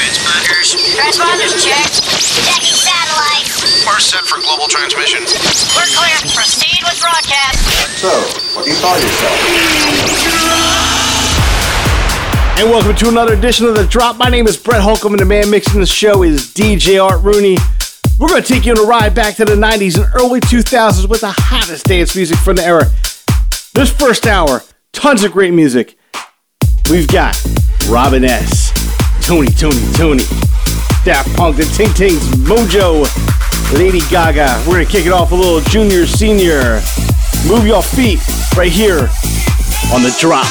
Transponders. Transponders checked. Checking satellites. We're set for global transmission. We're clear. Proceed with broadcast. So, what do you call yourself? And welcome to another edition of The Drop. My name is Brett Holcomb, and the man mixing the show is DJ Art Rooney. We're going to take you on a ride back to the 90s and early 2000s with the hottest dance music from the era. This first hour, tons of great music. We've got Robin S., Tony, Tony, Tony, Daft Punk, the Ting Tings, Modjo, Lady Gaga. We're to kick it off a little junior, senior. Move your feet right here on The Drop.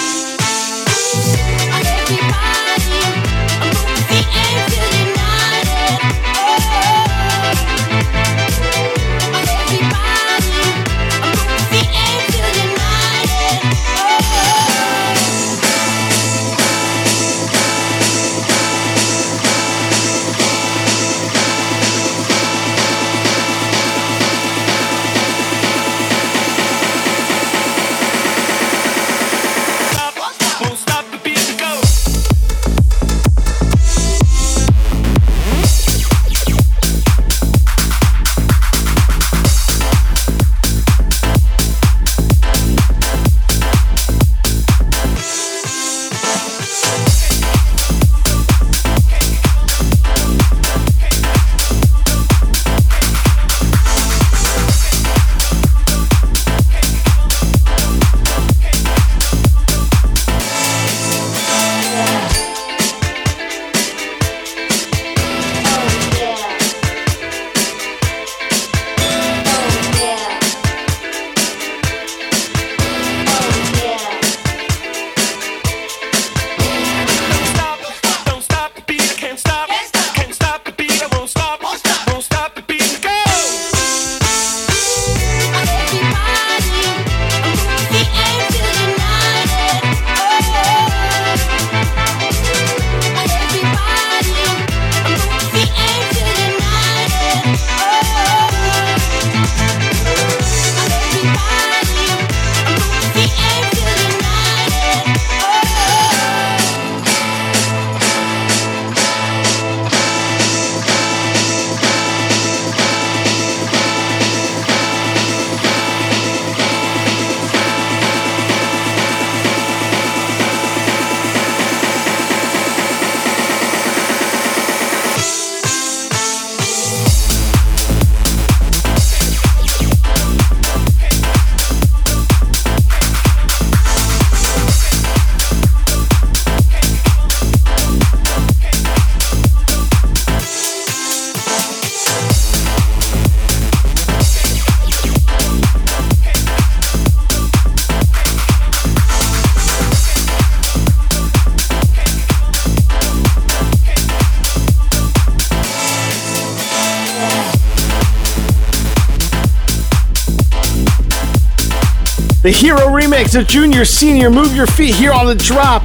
The Hero Remix of Junior Senior. Move your feet here on the drop.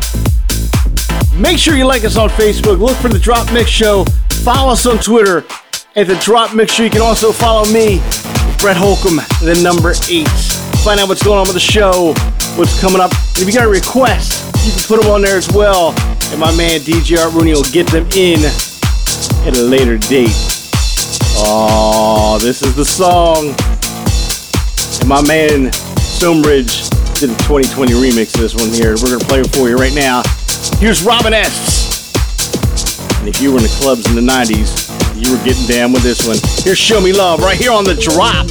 Make sure you like us on Facebook. Look for the Drop Mix Show. Follow us on Twitter at the Drop Mix Show. You can also follow me, Brett Holcomb, the number eight. Find out what's going on with the show, what's coming up. If you got a request, you can put them on there as well. And my man DJ Art Rooney will get them in at a later date. Oh, this is the song. And my man Stonebridge did a 2020 remix of this one here. We're going to play it for you right now. Here's Robin S. And if you were in the clubs in the 90s, you were getting down with this one. Here's Show Me Love right here on the drop.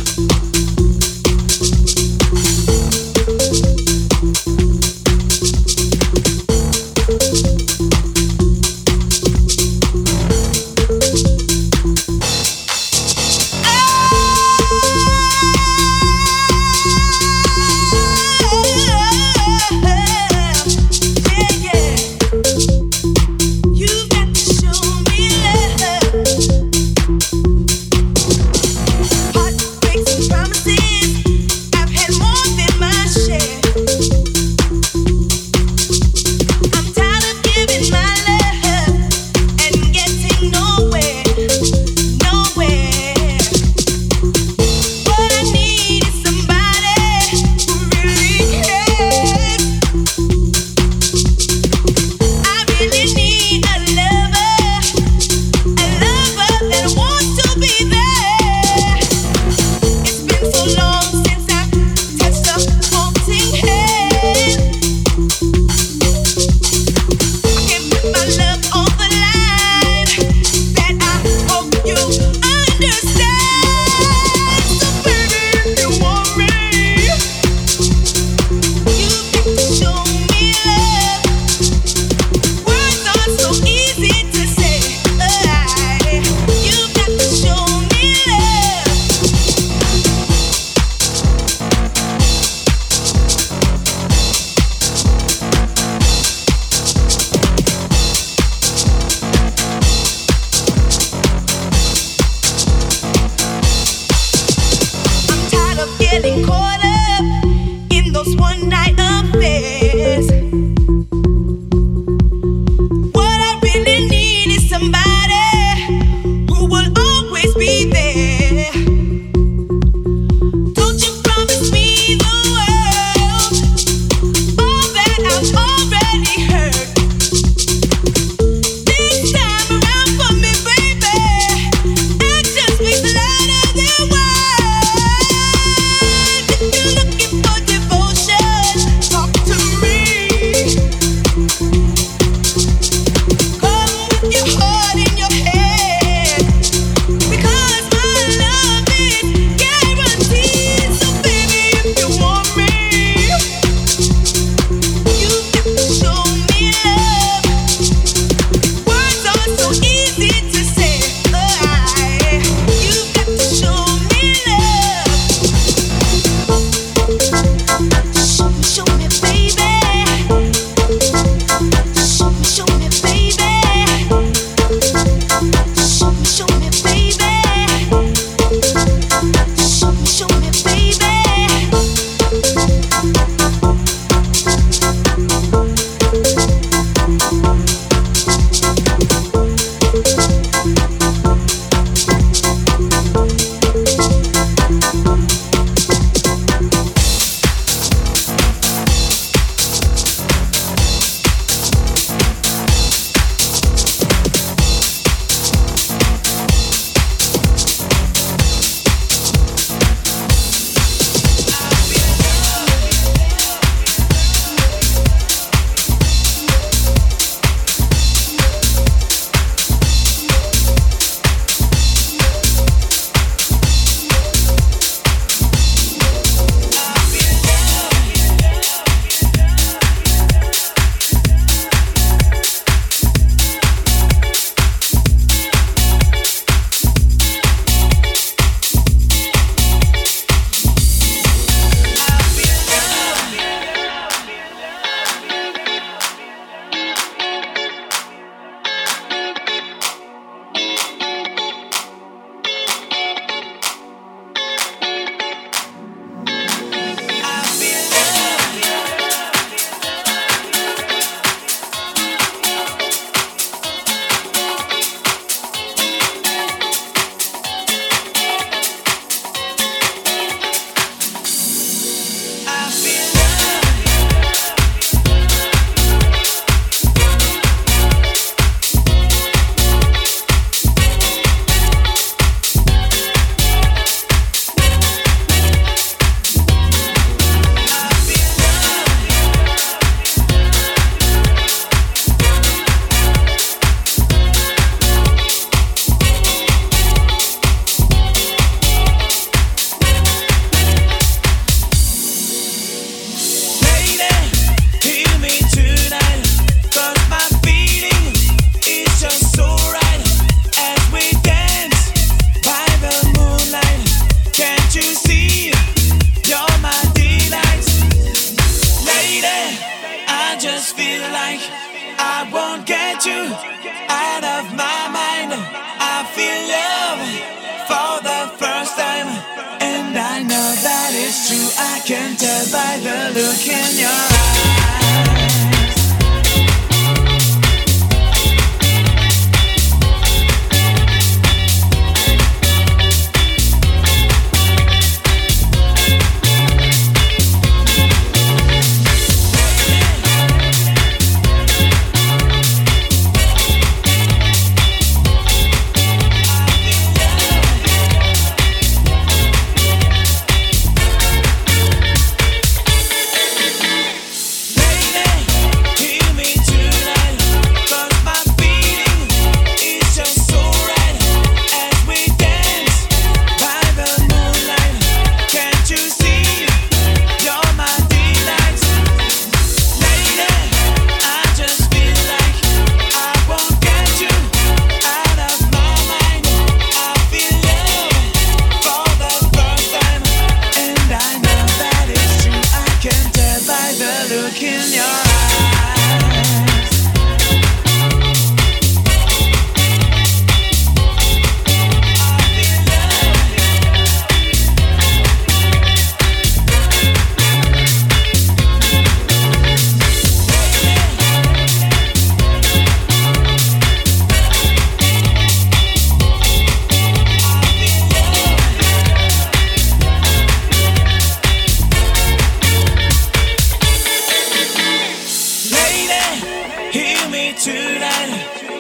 tonight.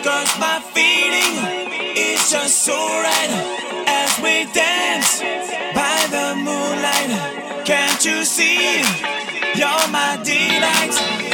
Cause my feeling is just so right as we dance by the moonlight. Can't you see? You're my delight.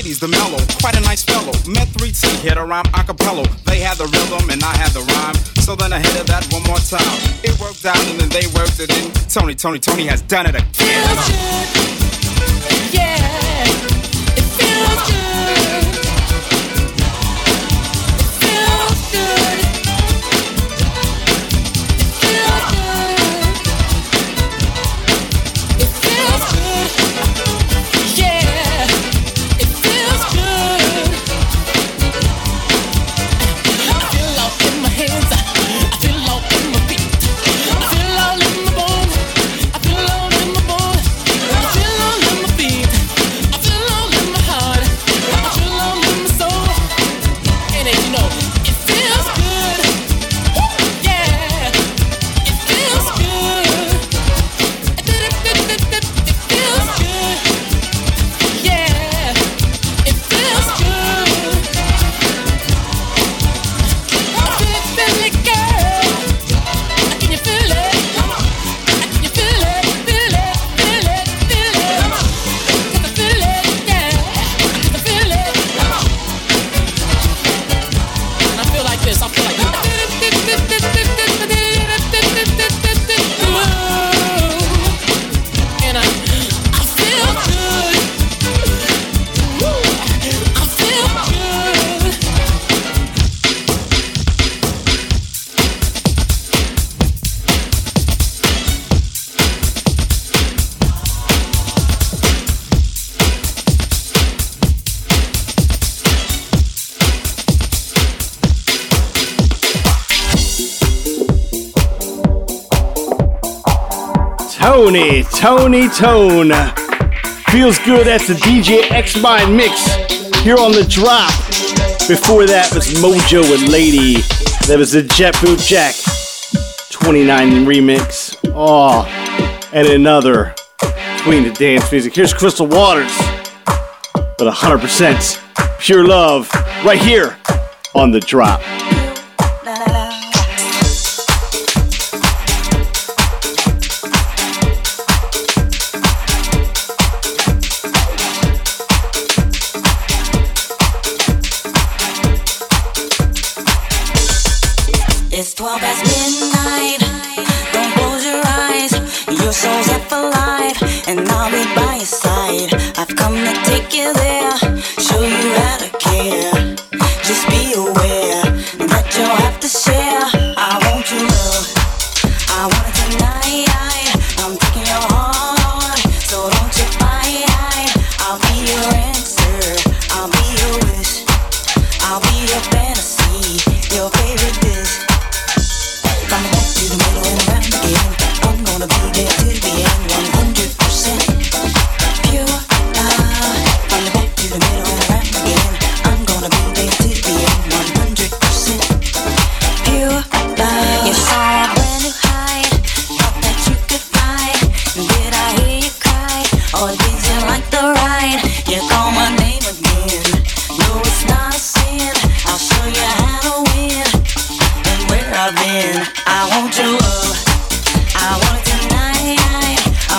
The mellow, quite a nice fellow. Met 3T, hit a rhyme acapella. They had the rhythm and I had the rhyme. So then I hit it that one more time. It worked out and then they worked it in. Tony, Tony, Tony has done it again. Tony, Tony Tone. Feels good. That's the DJ X Mind mix here on the drop. Before that was Modjo and Lady. That was the Jet Boot Jack 29 remix. Oh, and another Queen of Dance music. Here's Crystal Waters with 100% pure love right here on the drop.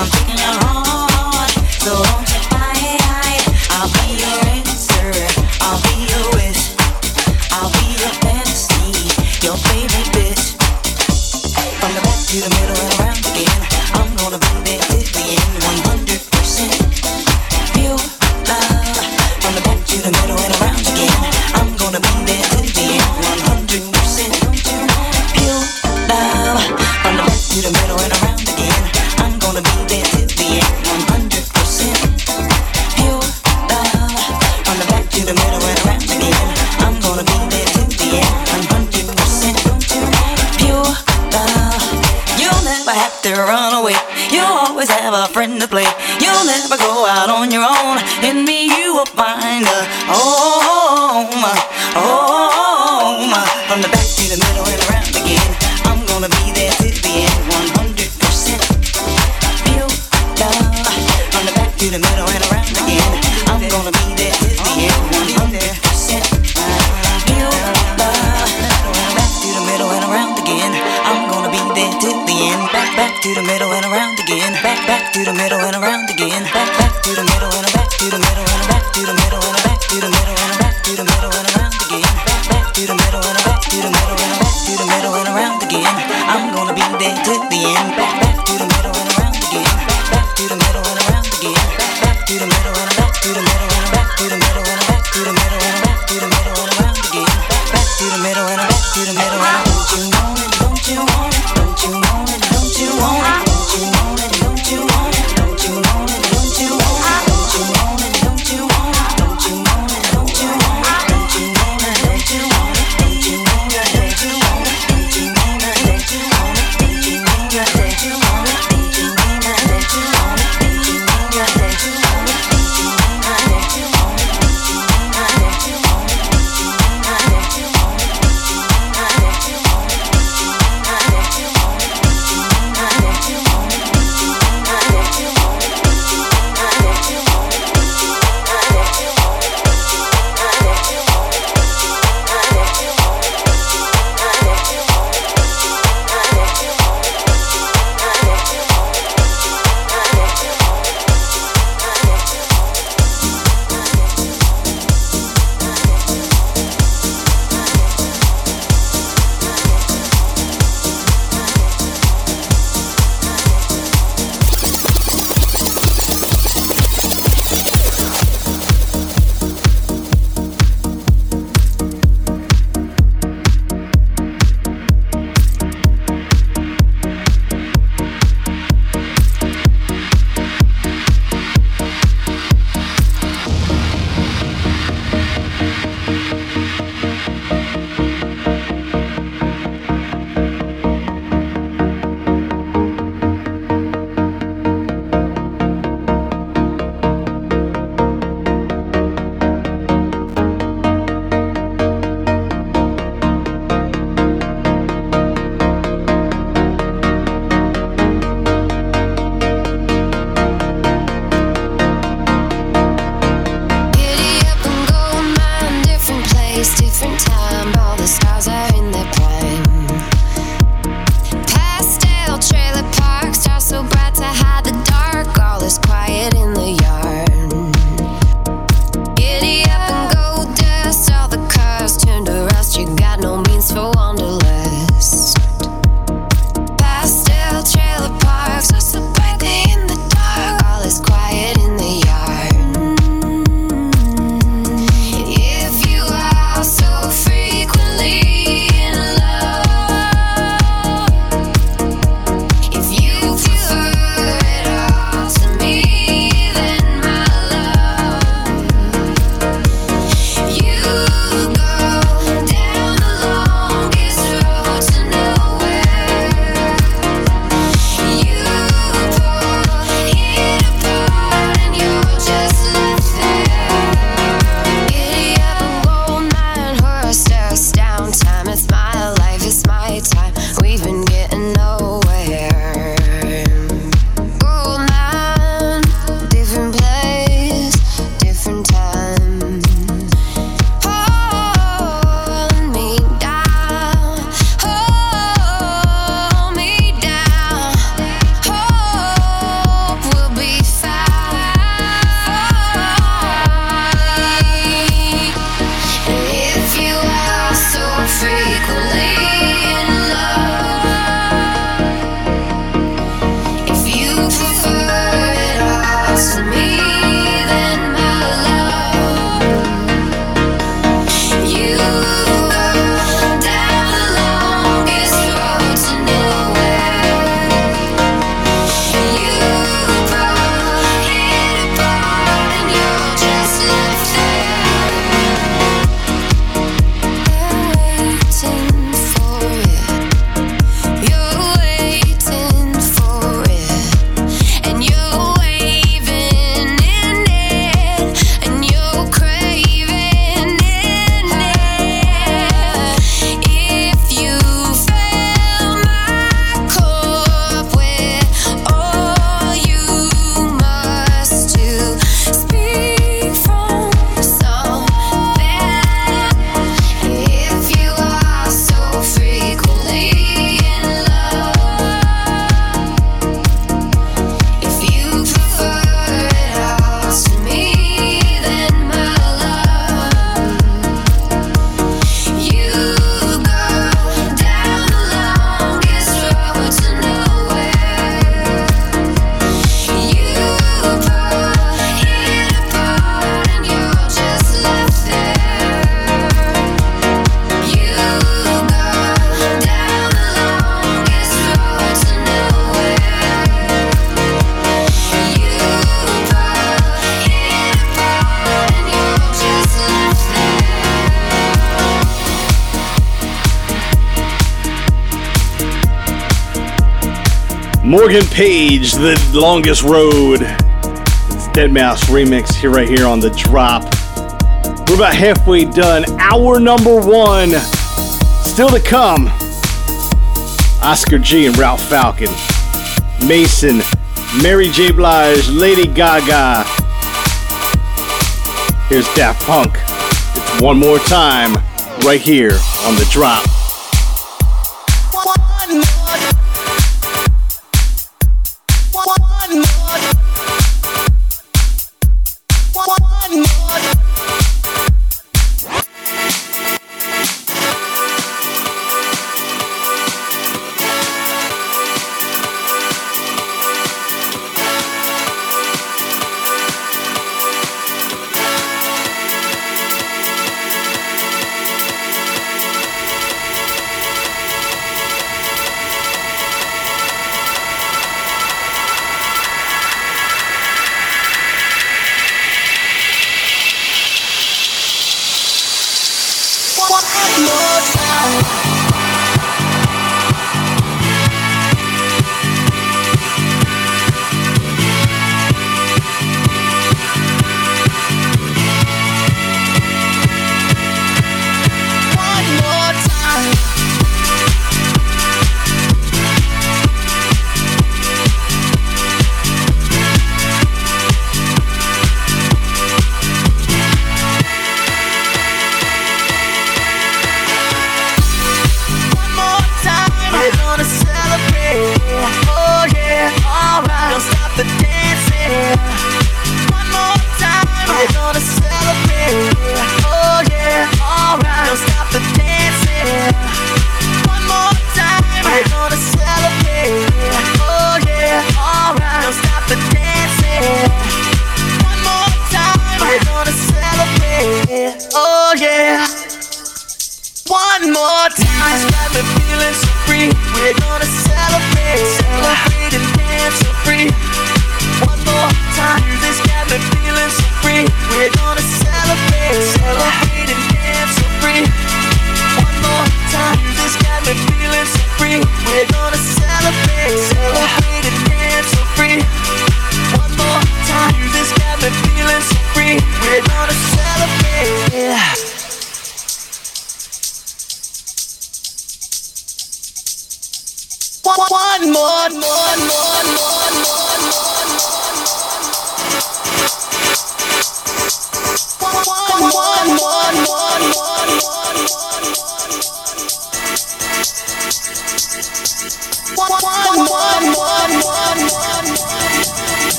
I'm taking your heart, so Page, The Longest Road. It's Deadmau5 remix here, right here on the drop. We're about halfway done. Hour number one. Still to come. Oscar G and Ralph Falcon. Mason, Mary J. Blige, Lady Gaga. Here's Daft Punk. It's one more time right here on the drop.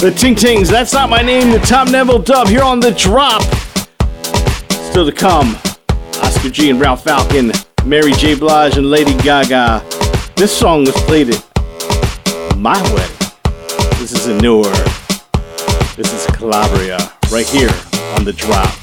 The Ting Tings, that's not my name, the Tom Neville dub here on The Drop. Still to come, Oscar G and Ralph Falcon, Mary J. Blige and Lady Gaga. This song was played it my wedding. This is Enur. This is Calabria, right here on The Drop.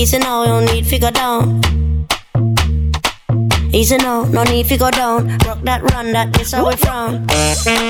easy now, no need to go down. Easy now, no need to go down. Rock that, run that, this how we.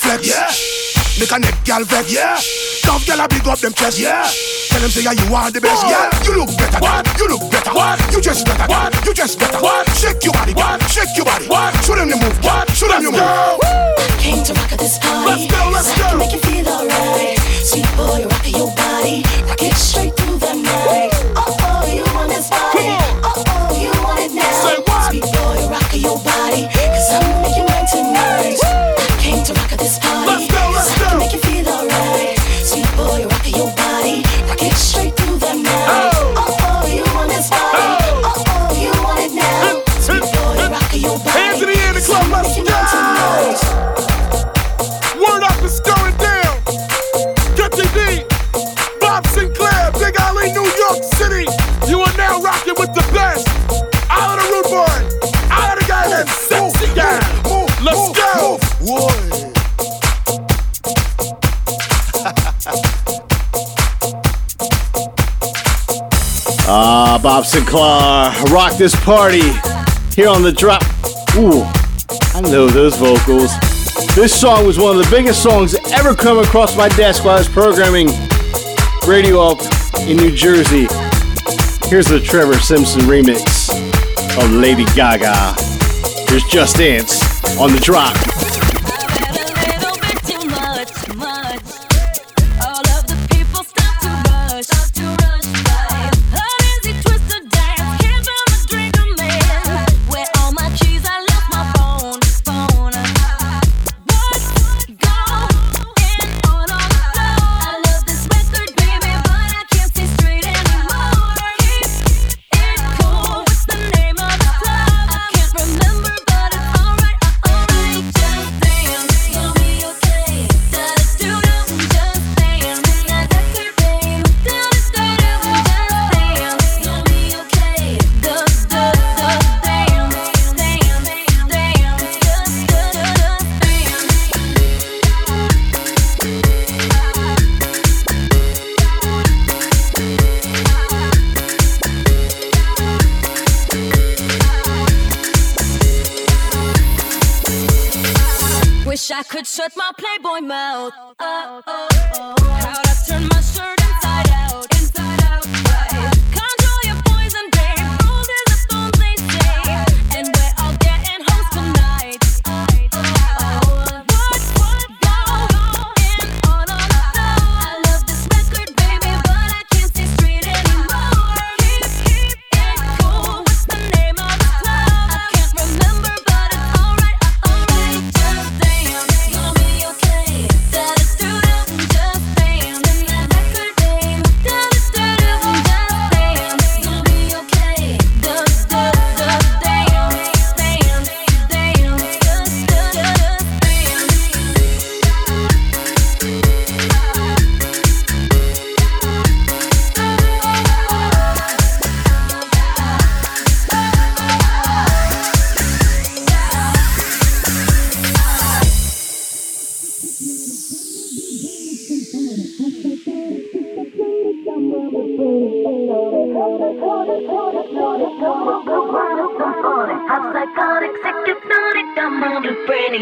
flex. Yeah. Make a neck gal vex. Yeah. Tough gal a big up them chest. Yeah. Tell them say yeah, you are the best. What? Yeah. You look better. What? You look better. What? You just better. What? You just better. What? Shake your body. What? Shake your body. What? Show them the move. What? Show them your move. Woo! Came to rock at this party. Let's go. Let's so go. I can make you feel alright. Sweet boy, rock your body. Rock it straight through the night. Oh, oh, you want this party? Come on. Ah, Bob Sinclar, rock this party here on the drop. Ooh, I know those vocals. This song was one of the biggest songs ever come across my desk while I was programming Radio Alt in New Jersey. Here's the Trevor Simpson remix of Lady Gaga. Here's Just Dance on the drop.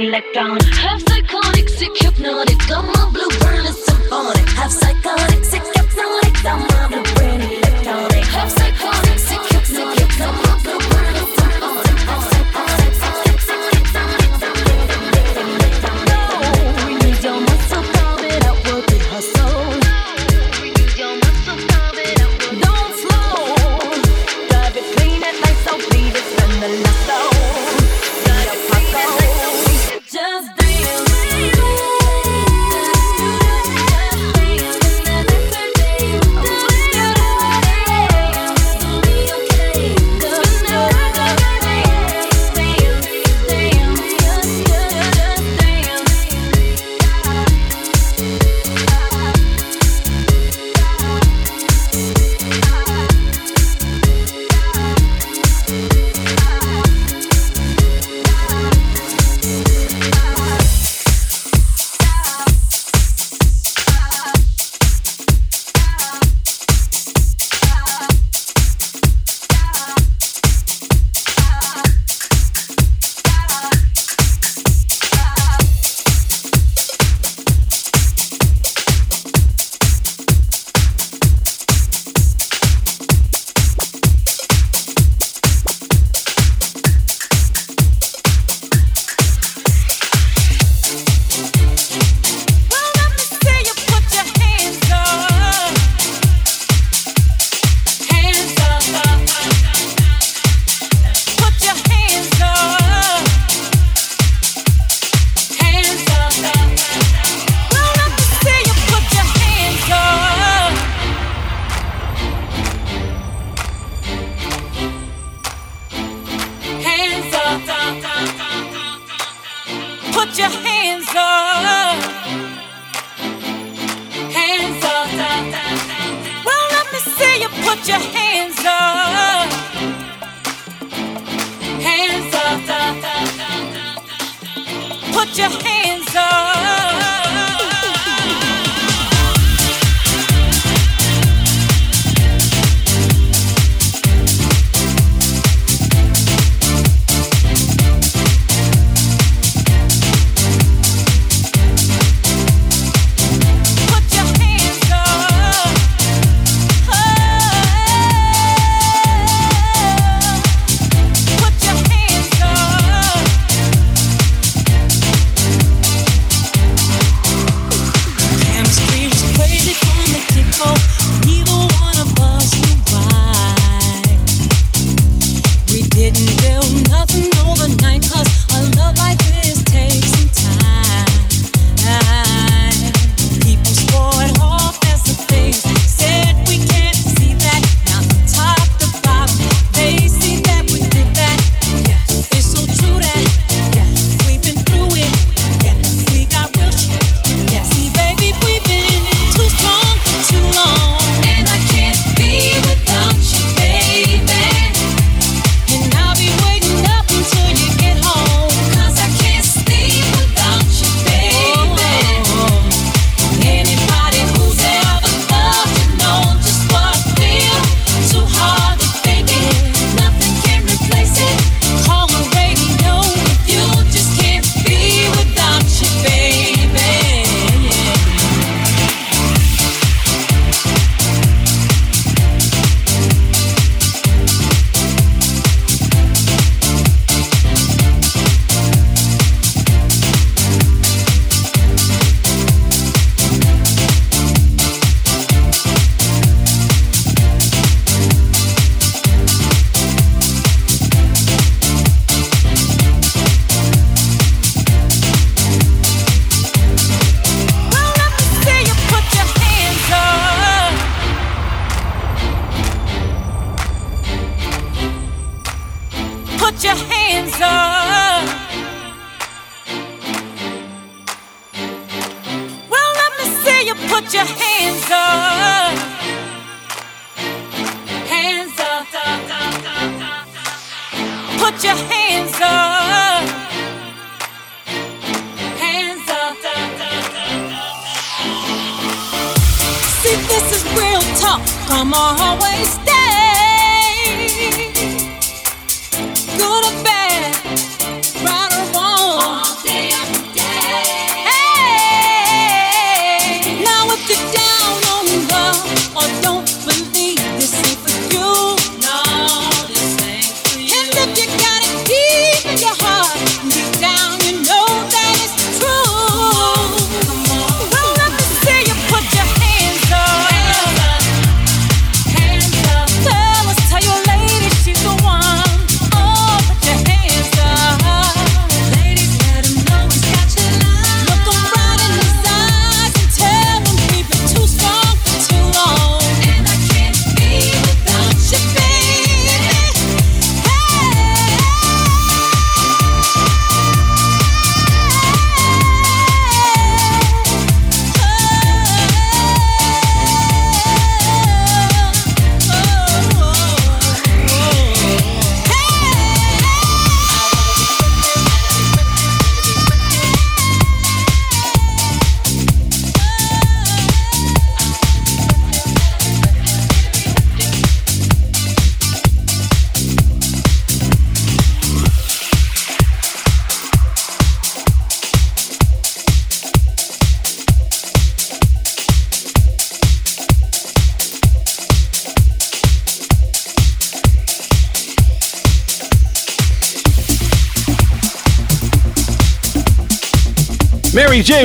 electron. Half psychotic, sick, hypnotic, come on.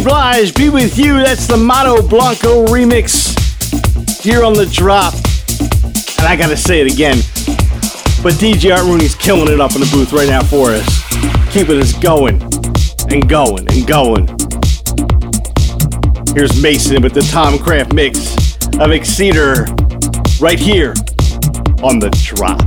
Blige, Be With You. That's the Moto Blanco remix here on the drop. And I gotta say it again, but DJ Art Rooney's killing it up in the booth right now for us, keeping us going and going and going. Here's Mason with the Tomcraft mix of Exceeder right here on the drop.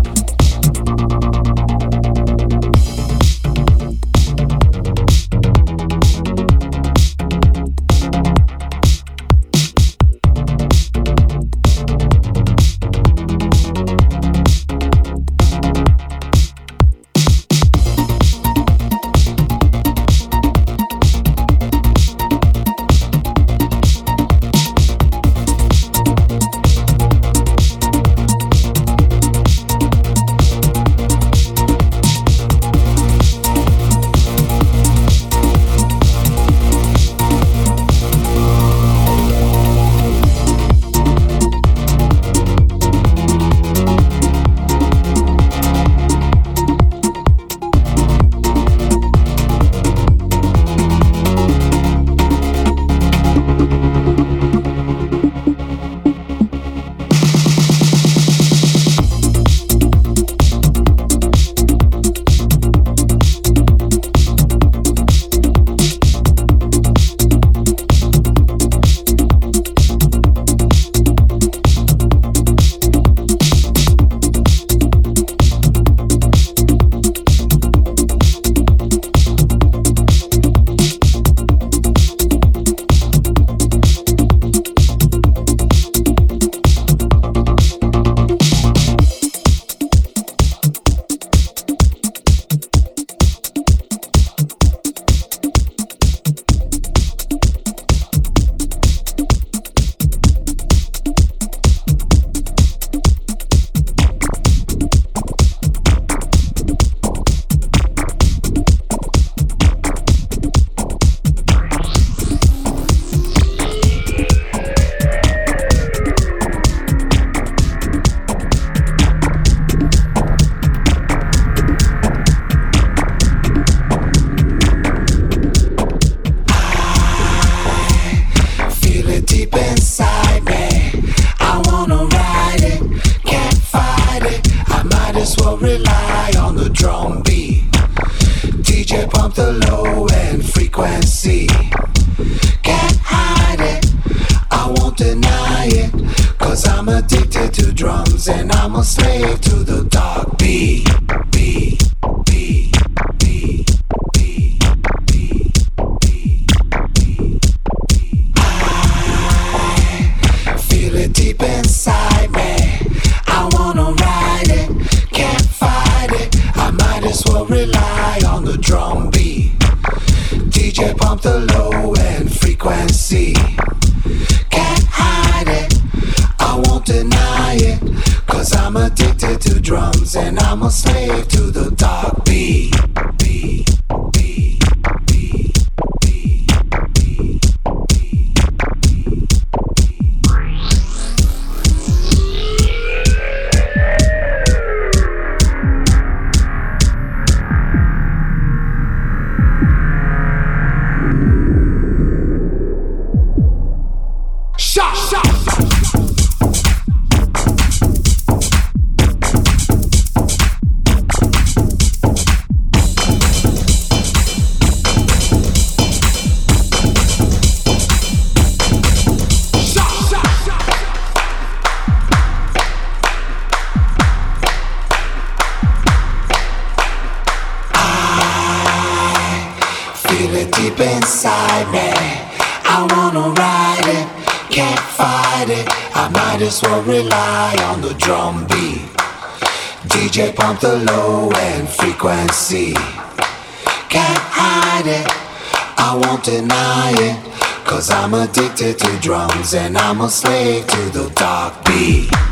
I won't deny it. Cause I'm addicted to drums and I'm a slave to the dark beat.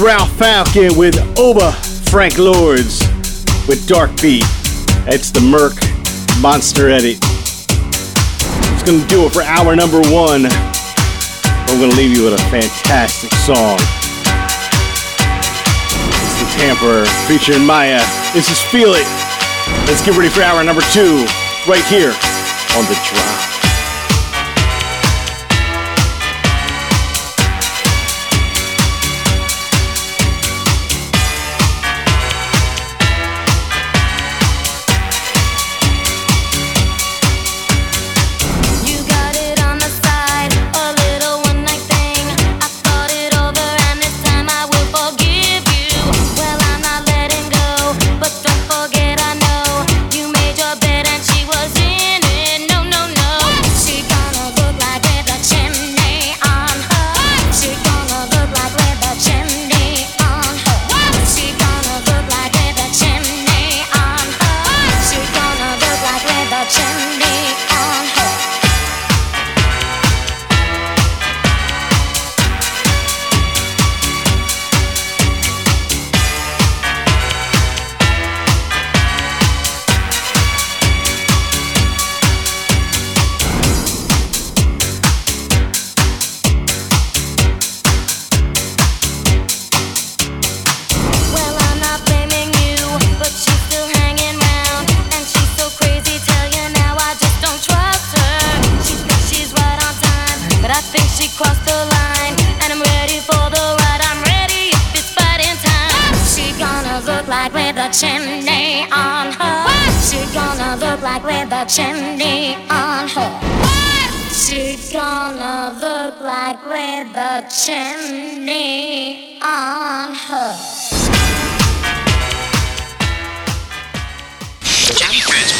Ralph Falcon with Oba Frank Lords with Dark Beat. It's the Murk Monster Edit. It's gonna do it for hour number one. I'm gonna leave you with a fantastic song. It's the Tamper featuring Maya. This is Feel It. Let's get ready for hour number two right here on the drive.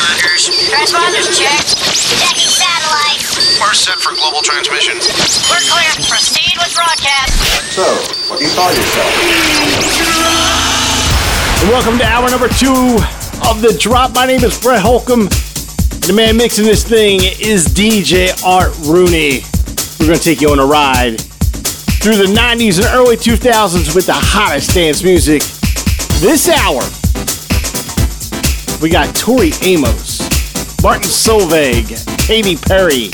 Transponders. Transponders checked. Checking satellites. We're set for global transmission. We're clear. Proceed with broadcast. So, what do you call yourself? Welcome to hour number two of the drop. My name is Brett Holcomb. The man mixing this thing is DJ Art Rooney. We're going to take you on a ride through the 90s and early 2000s with the hottest dance music. This hour, we got Tori Amos, Martin Solveig, Katy Perry,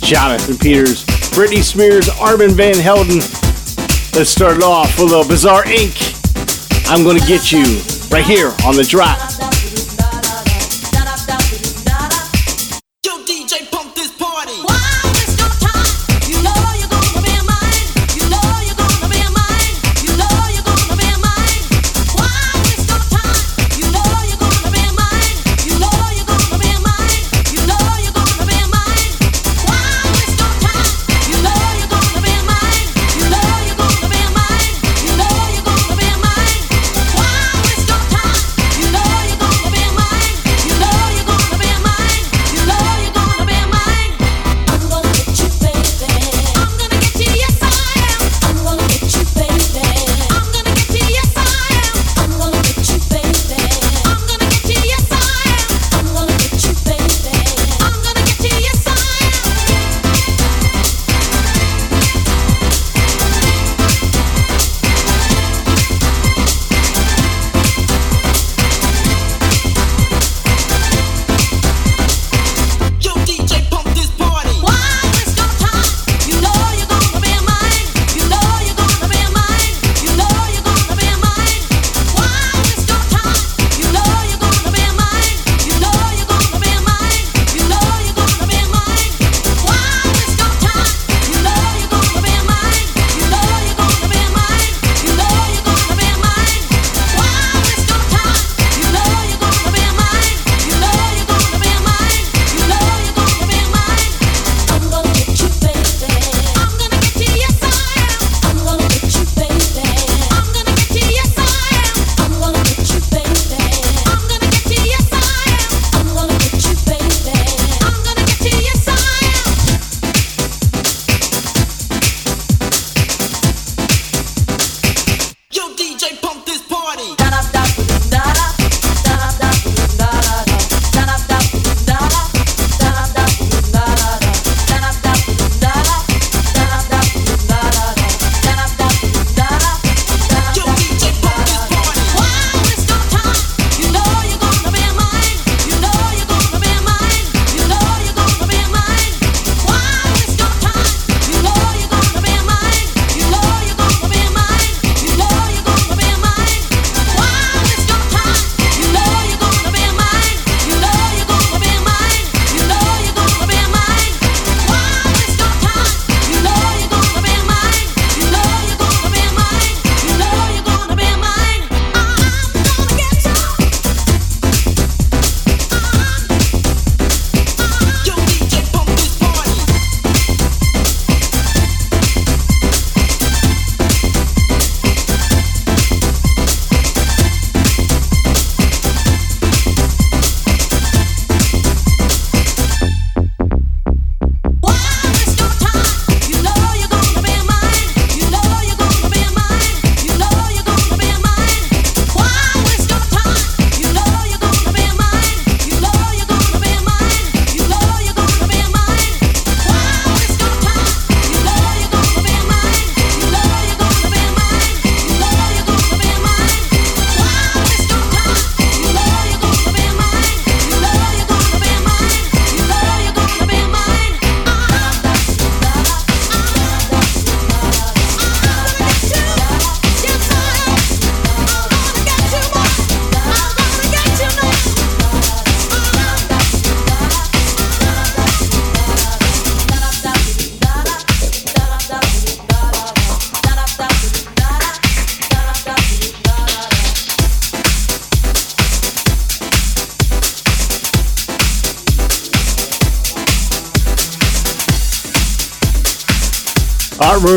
Jonathan Peters, Britney Spears, Armand Van Helden. Let's start it off with a little Bizarre Inc. I'm gonna get you right here on the drop.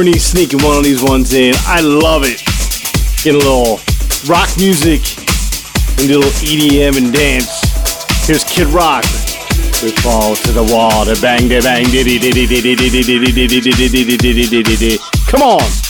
Art sneaking one of these ones in. I love it. Getting a little rock music and a little EDM and dance. Here's Kid Rock. We fall to the wall, to bang, to bang, diddy, diddy, diddy, diddy, diddy, diddy, diddy, diddy, diddy, diddy, diddy. Come on.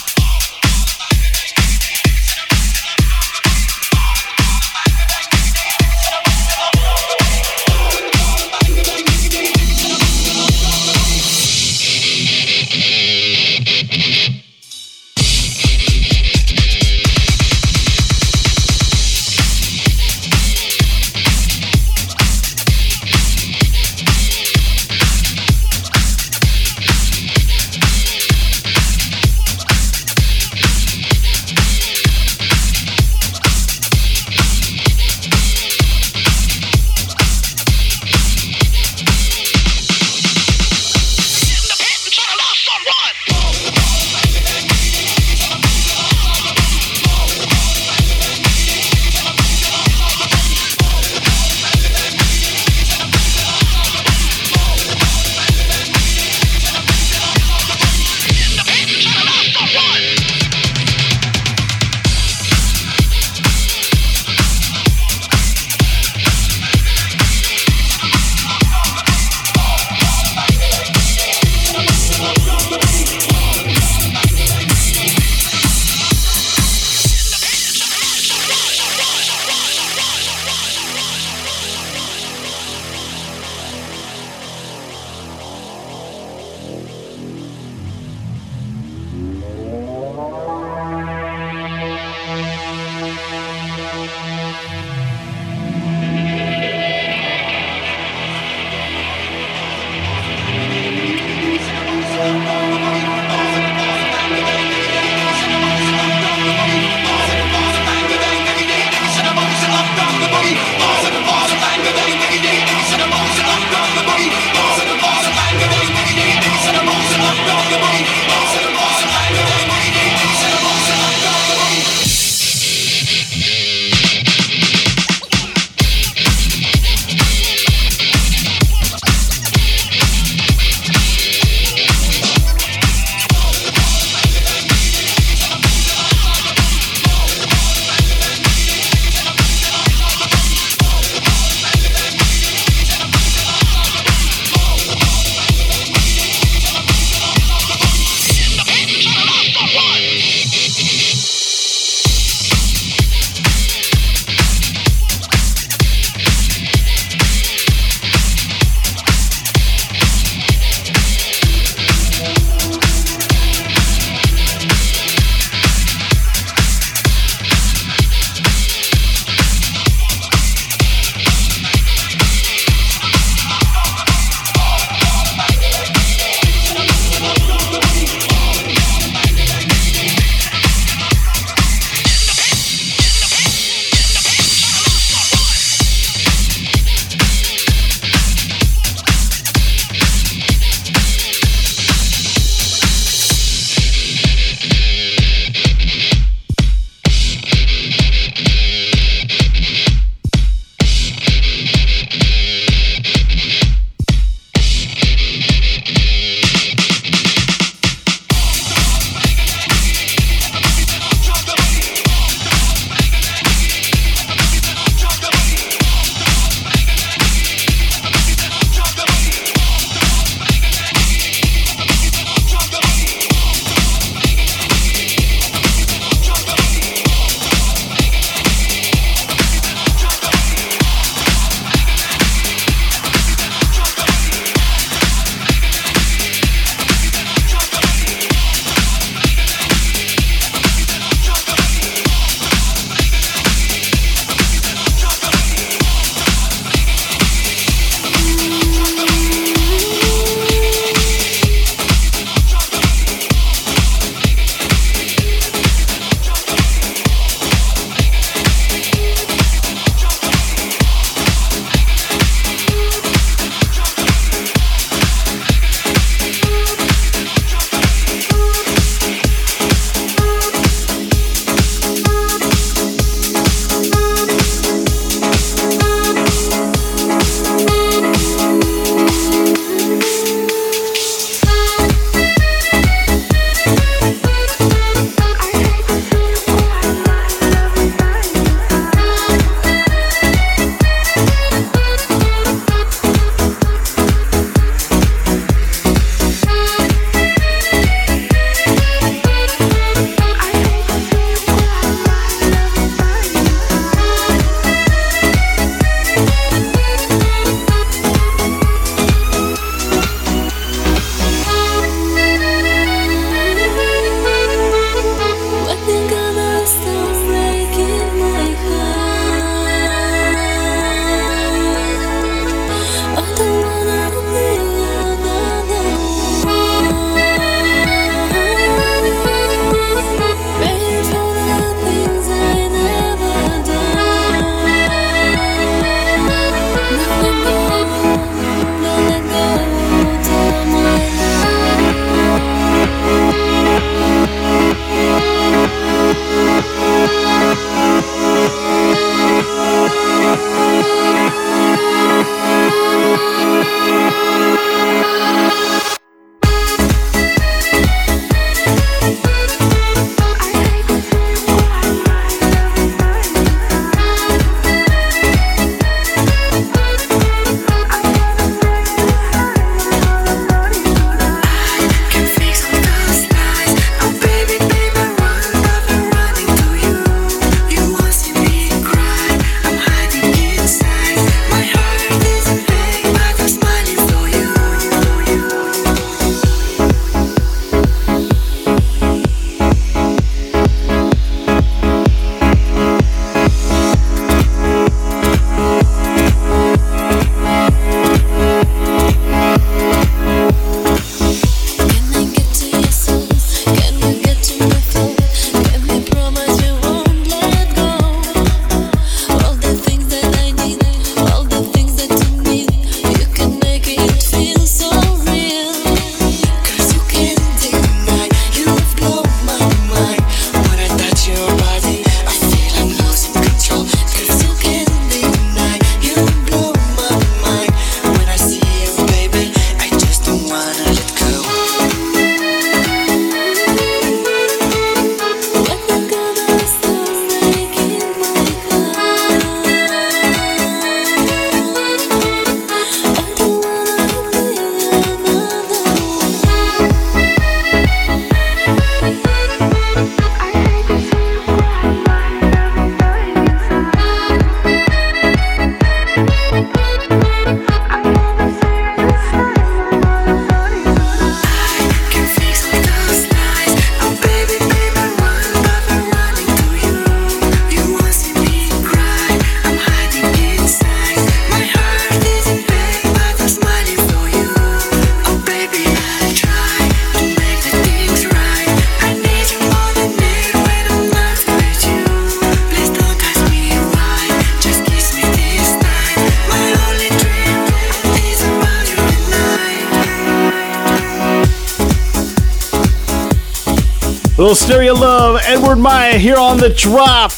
Little stereo love, Edward Maya here on the drop.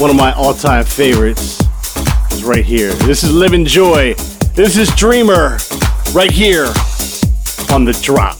One of my all-time favorites is right here. This is Livin' Joy. This is Dreamer right here on the drop.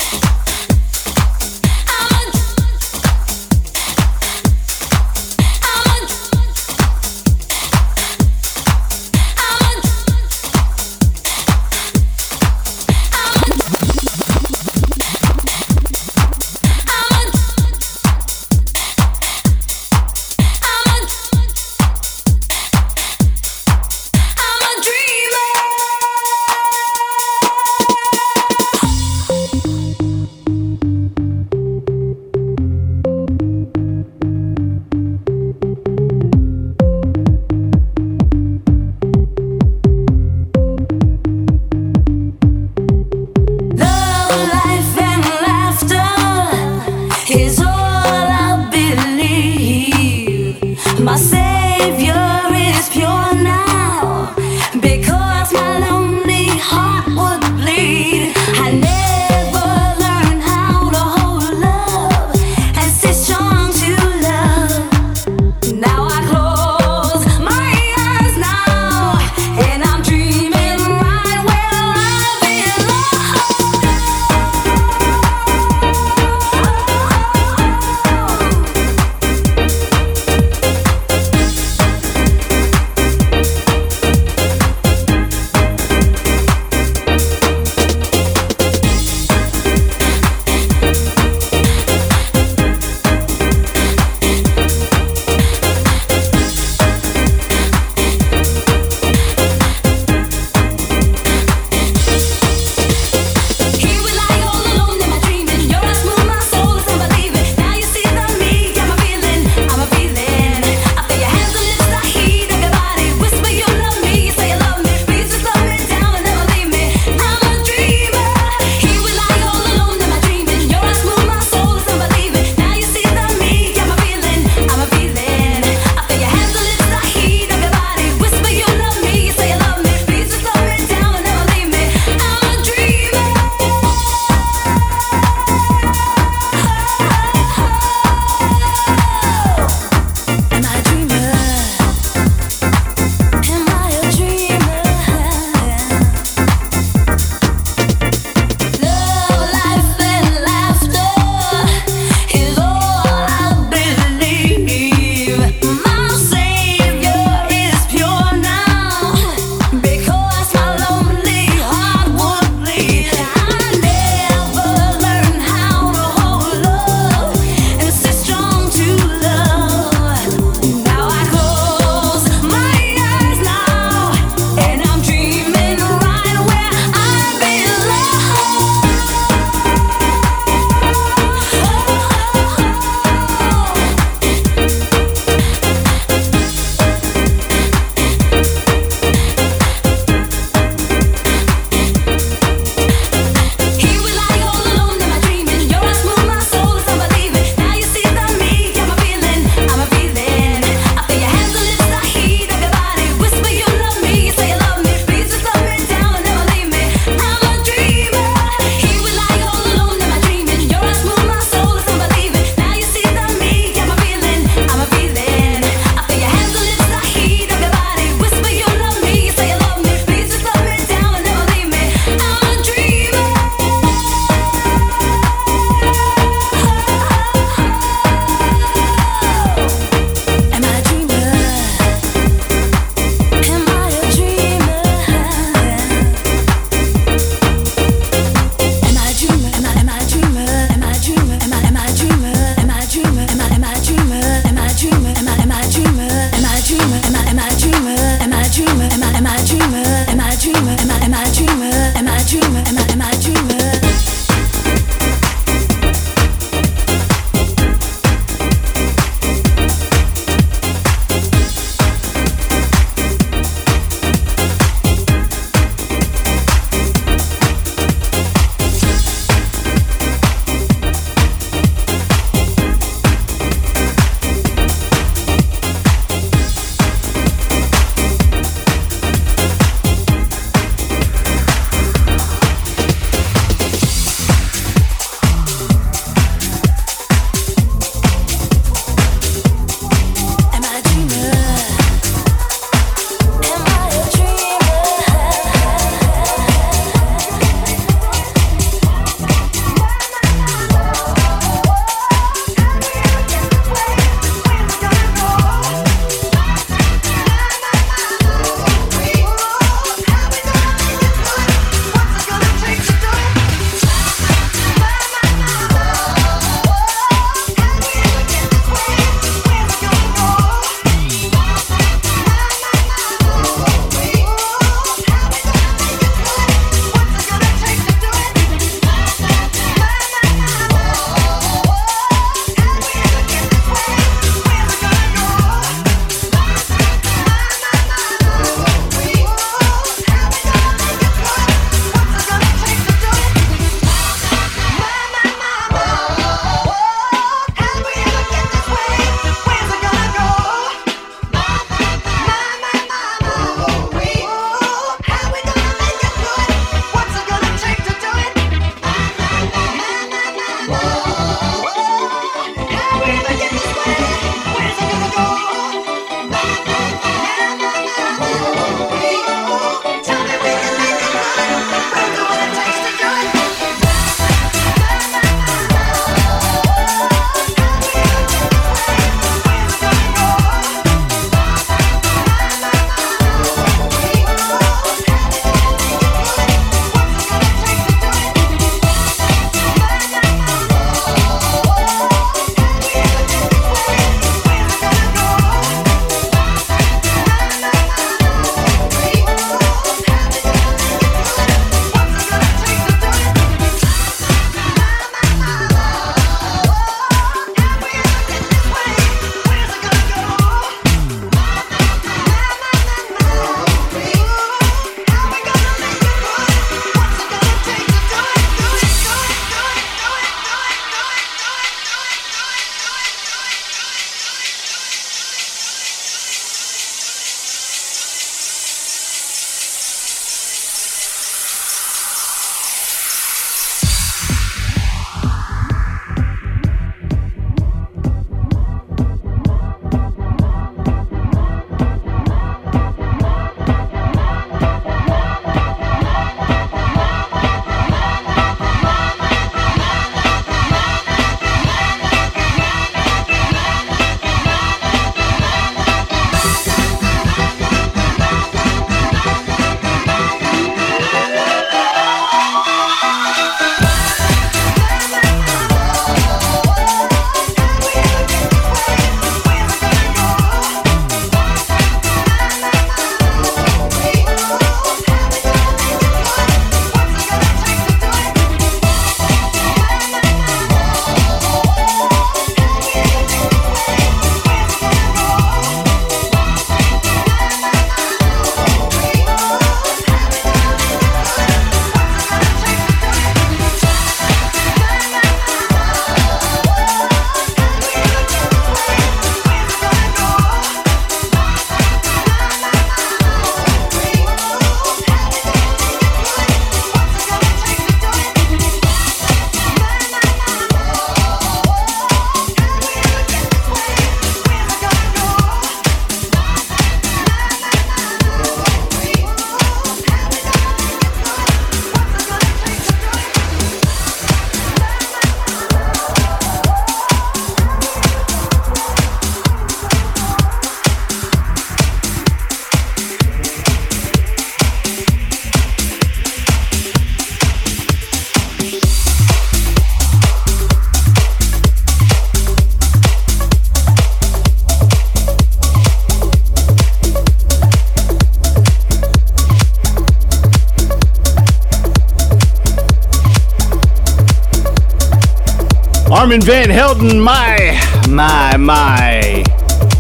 Armand Van Helden, my, my, my.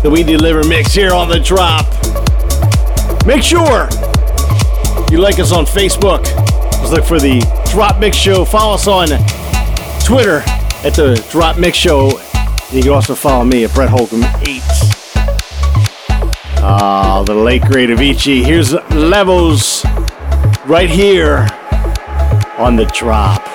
The We Deliver mix here on the drop. Make sure you like us on Facebook. Just look for the Drop Mix Show. Follow us on Twitter at the Drop Mix Show. You can also follow me at Brett Holcomb 8. Ah, oh, the late great Avicii. Here's Levels right here on the drop.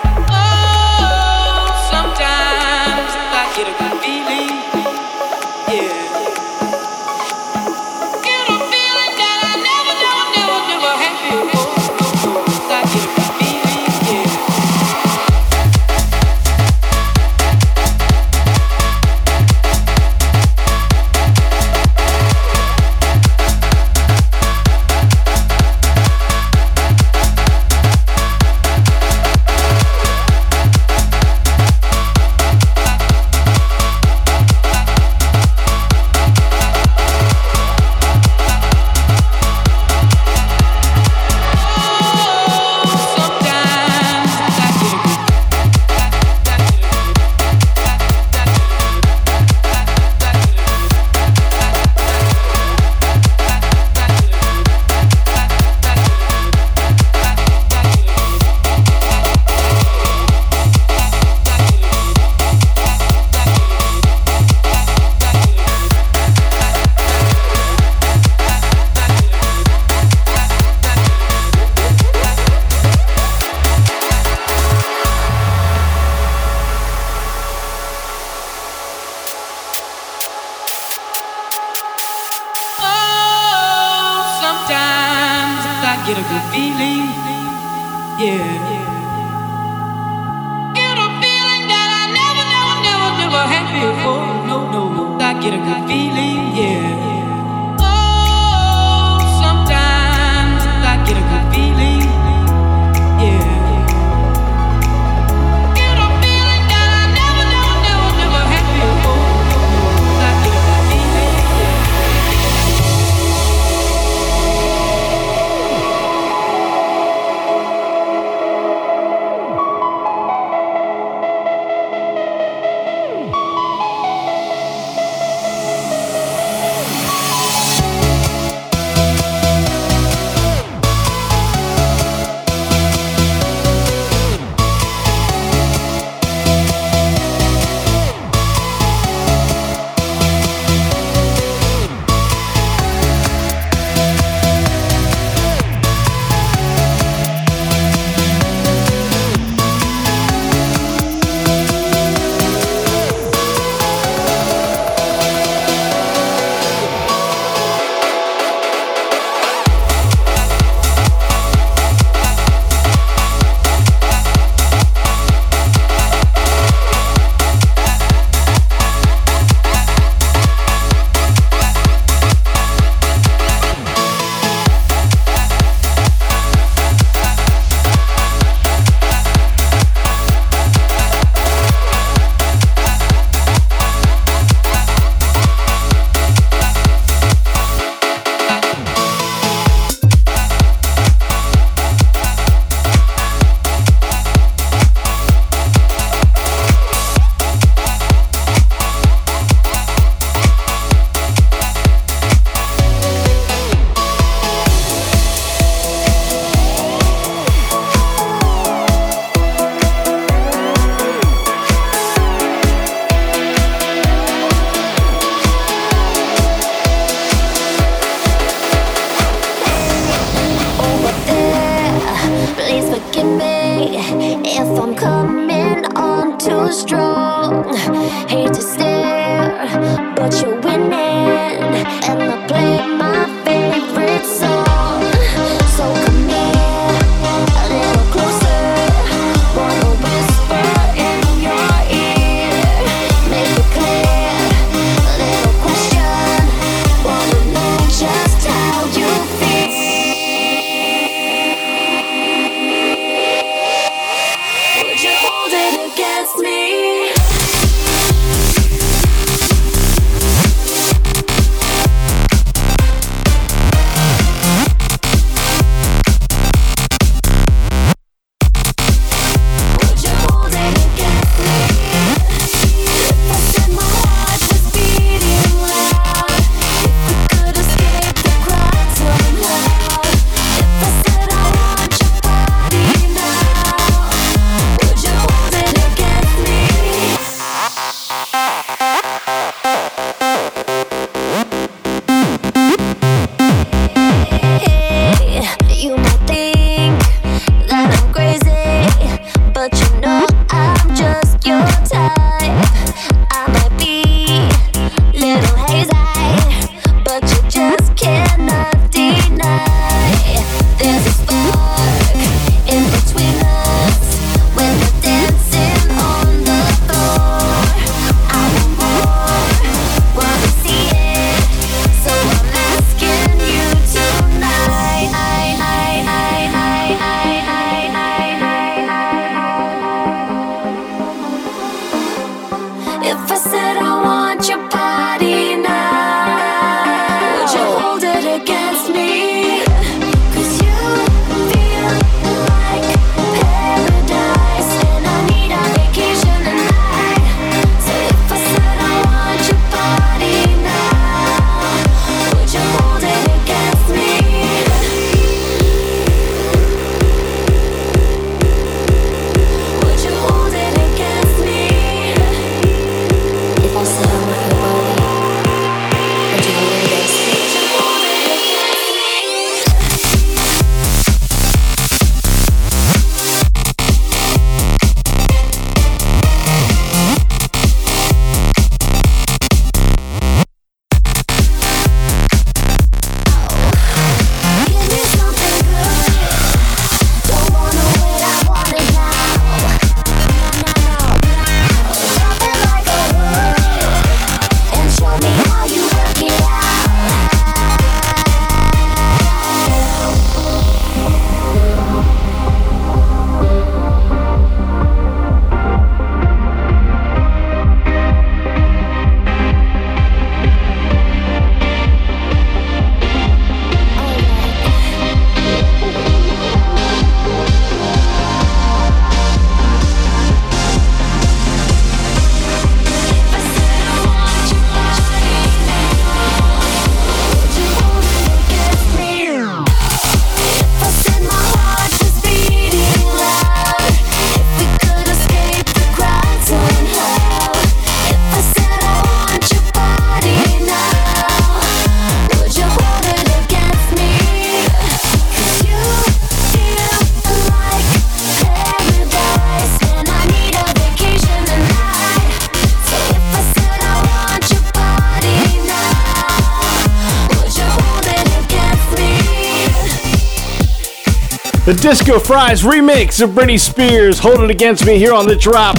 Disco Fries remix of Britney Spears, Hold It Against Me here on The Drop.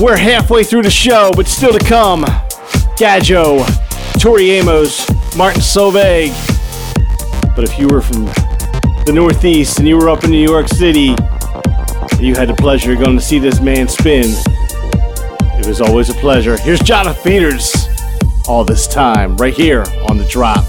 We're halfway through the show, but still to come Gajo, Tori Amos, Martin Solveig. But if you were from the Northeast and you were up in New York City, you had the pleasure of going to see this man spin. It was always a pleasure. Here's Jonathan Peters all this time, right here on The Drop.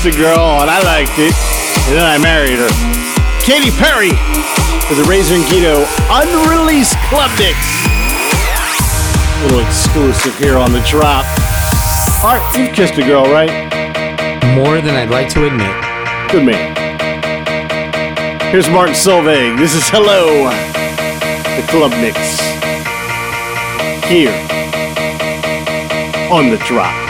A girl, and I liked it. And then I married her. Katy Perry for the Razor and Guido unreleased club mix. A little exclusive here on the drop. Art, you've kissed a girl, right? More than I'd like to admit. Good man. Here's Martin Solveig. This is Hello, the club mix. Here on the drop.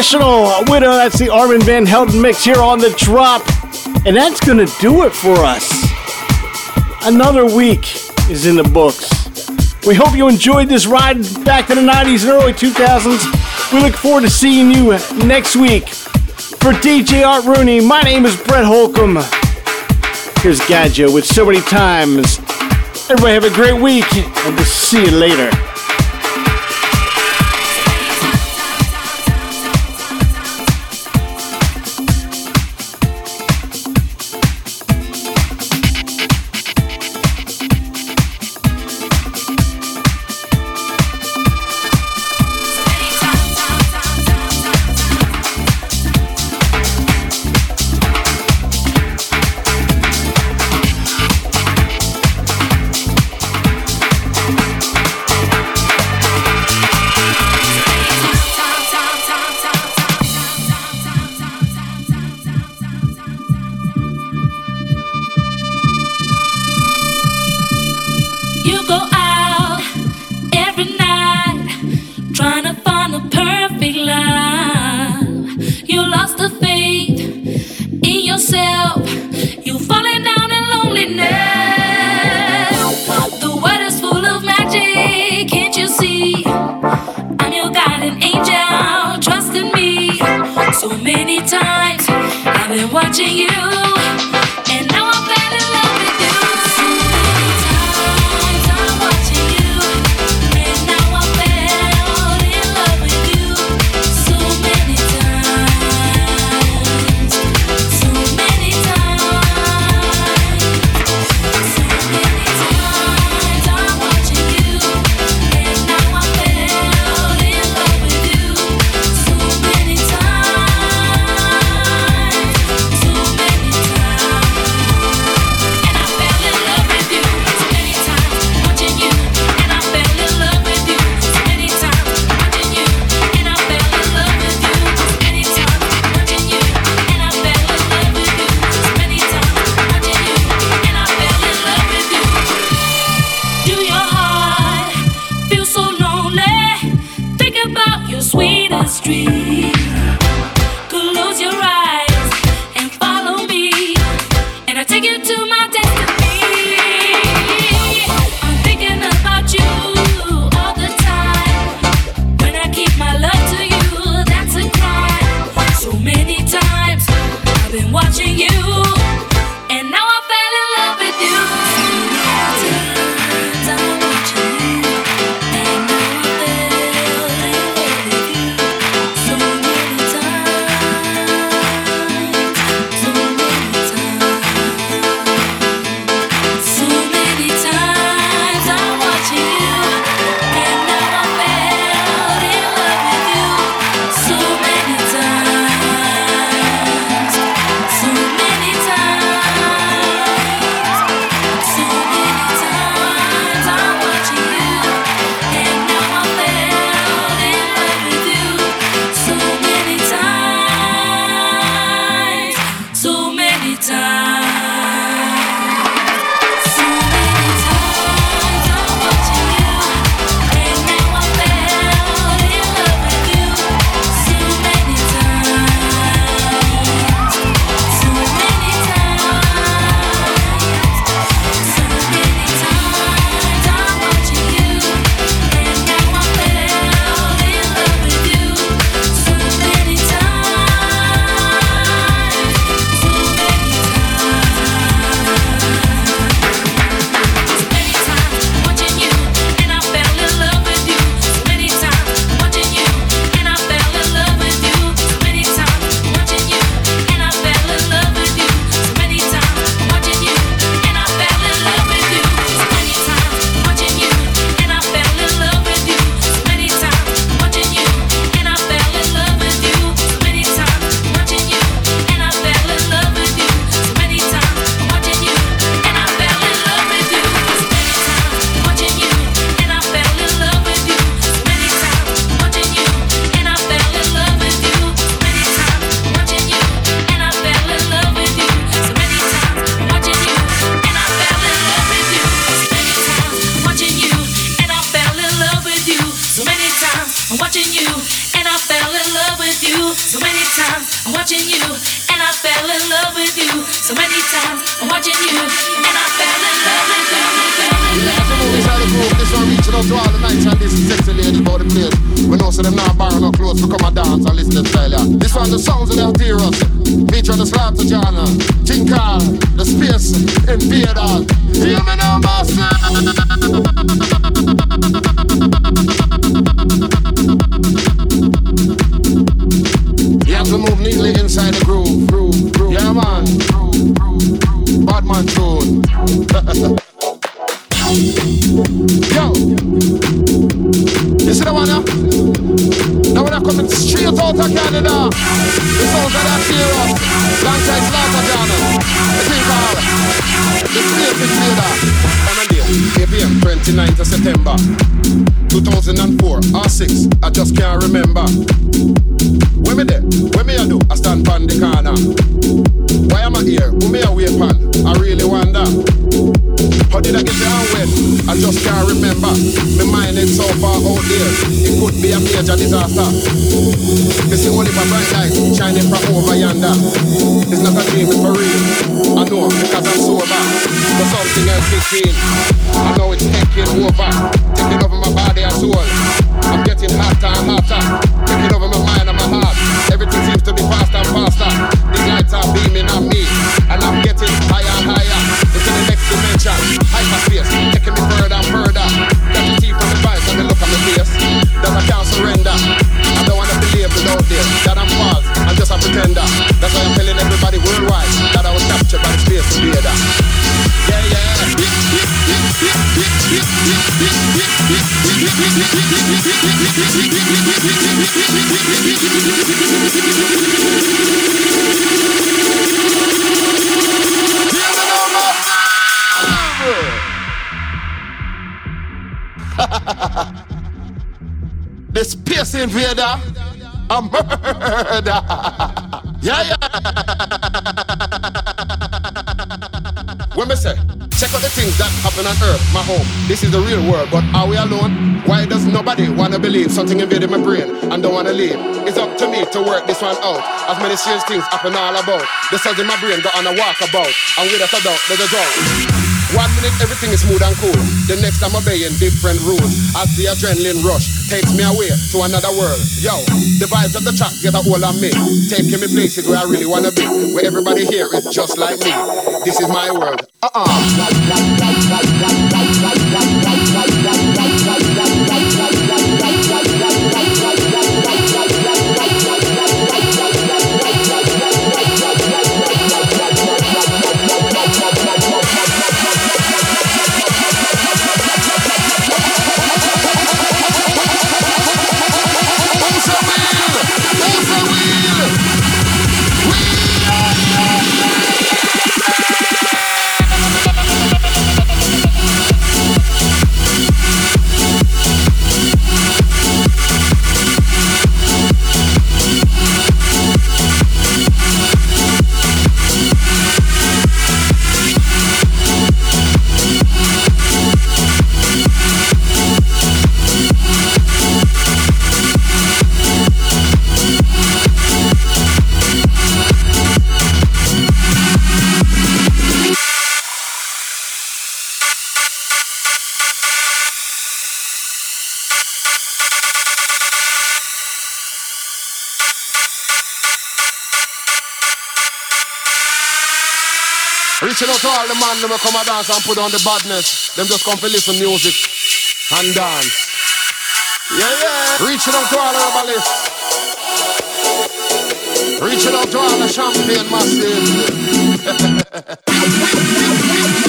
Professional Widow. That's the Armand Van Helden mix here on The Drop. And that's going to do it for us. Another week is in the books. We hope you enjoyed this ride back to the 90s and early 2000s. We look forward to seeing you next week. For DJ Art Rooney, my name is Brett Holcomb. Here's Gadjet with So Many Times. Everybody have a great week, and we'll see you later. take it to my dad. team. home. This is the real world, but are we alone? Why does nobody wanna believe something invaded my brain and don't wanna leave? It's up to me to work this one out. As many strange things happen all about. The cells in my brain got on a walkabout, and without a doubt, there's a drought. One minute everything is smooth and cool. The next I'm obeying different rules. As the adrenaline rush takes me away to another world. Yo, the vibes of the track get a hold on me. Taking me places where I really wanna be. Where everybody here is just like me. This is my world. Uh-uh. Reaching out to all the man, them come and dance and put on the badness. Them just come for listen music and dance. Yeah, yeah. Reaching out to all the herbalists. Reaching out to all the champagne masses.